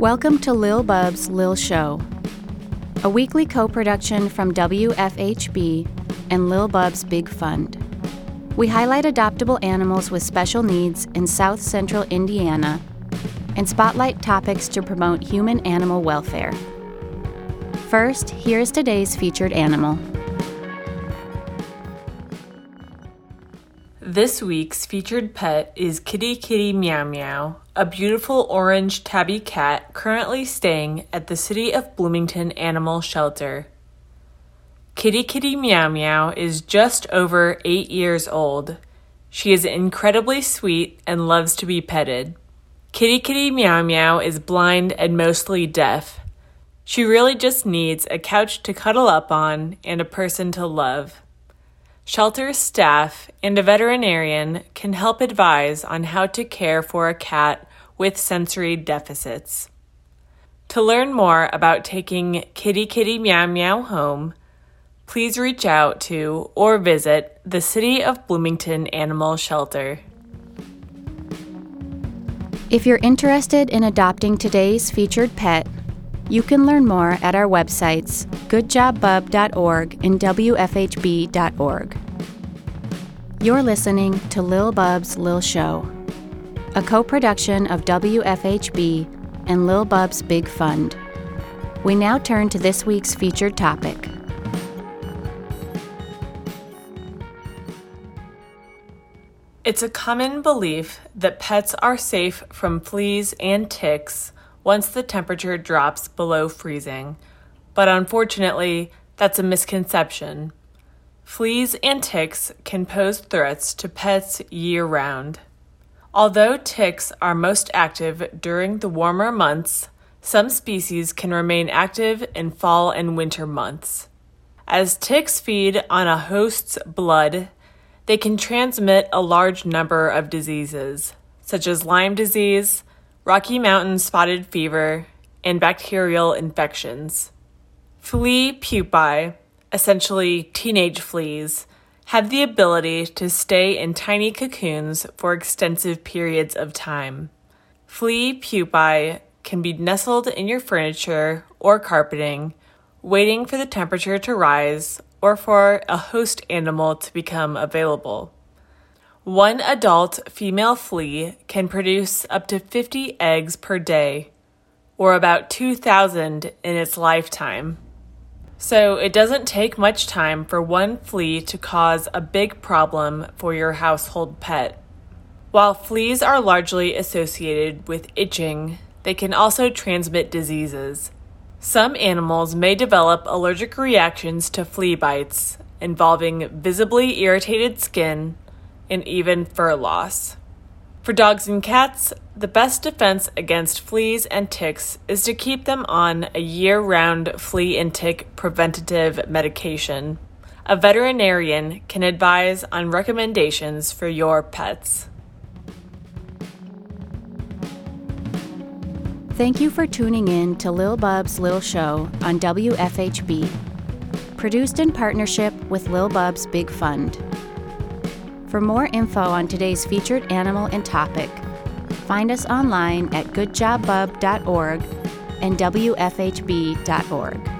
Welcome to Lil Bub's Lil Show, a weekly co production from WFHB and Lil Bub's Big Fund. We highlight adoptable animals with special needs in South Central Indiana and spotlight topics to promote human animal welfare. First, here's today's featured animal. This week's featured pet is Kitty Kitty Meow Meow, a beautiful orange tabby cat currently staying at the City of Bloomington Animal Shelter. Kitty Kitty Meow Meow is just over eight years old. She is incredibly sweet and loves to be petted. Kitty Kitty Meow Meow is blind and mostly deaf. She really just needs a couch to cuddle up on and a person to love. Shelter staff and a veterinarian can help advise on how to care for a cat with sensory deficits. To learn more about taking Kitty Kitty Meow Meow home, please reach out to or visit the City of Bloomington Animal Shelter. If you're interested in adopting today's featured pet, you can learn more at our websites, goodjobbub.org and wfhb.org. You're listening to Lil Bub's Lil Show, a co production of WFHB and Lil Bub's Big Fund. We now turn to this week's featured topic. It's a common belief that pets are safe from fleas and ticks once the temperature drops below freezing, but unfortunately, that's a misconception. Fleas and ticks can pose threats to pets year round. Although ticks are most active during the warmer months, some species can remain active in fall and winter months. As ticks feed on a host's blood, they can transmit a large number of diseases, such as Lyme disease, Rocky Mountain spotted fever, and bacterial infections. Flea pupae, essentially teenage fleas, have the ability to stay in tiny cocoons for extensive periods of time. Flea pupae can be nestled in your furniture or carpeting, waiting for the temperature to rise or for a host animal to become available. One adult female flea can produce up to 50 eggs per day, or about 2,000 in its lifetime. So it doesn't take much time for one flea to cause a big problem for your household pet. While fleas are largely associated with itching, they can also transmit diseases. Some animals may develop allergic reactions to flea bites, involving visibly irritated skin, and even fur loss. For dogs and cats, the best defense against fleas and ticks is to keep them on a year round flea and tick preventative medication. A veterinarian can advise on recommendations for your pets. Thank you for tuning in to Lil Bub's Lil Show on WFHB, produced in partnership with Lil Bub's Big Fund. For more info on today's featured animal and topic, find us online at goodjobbub.org and wfhb.org.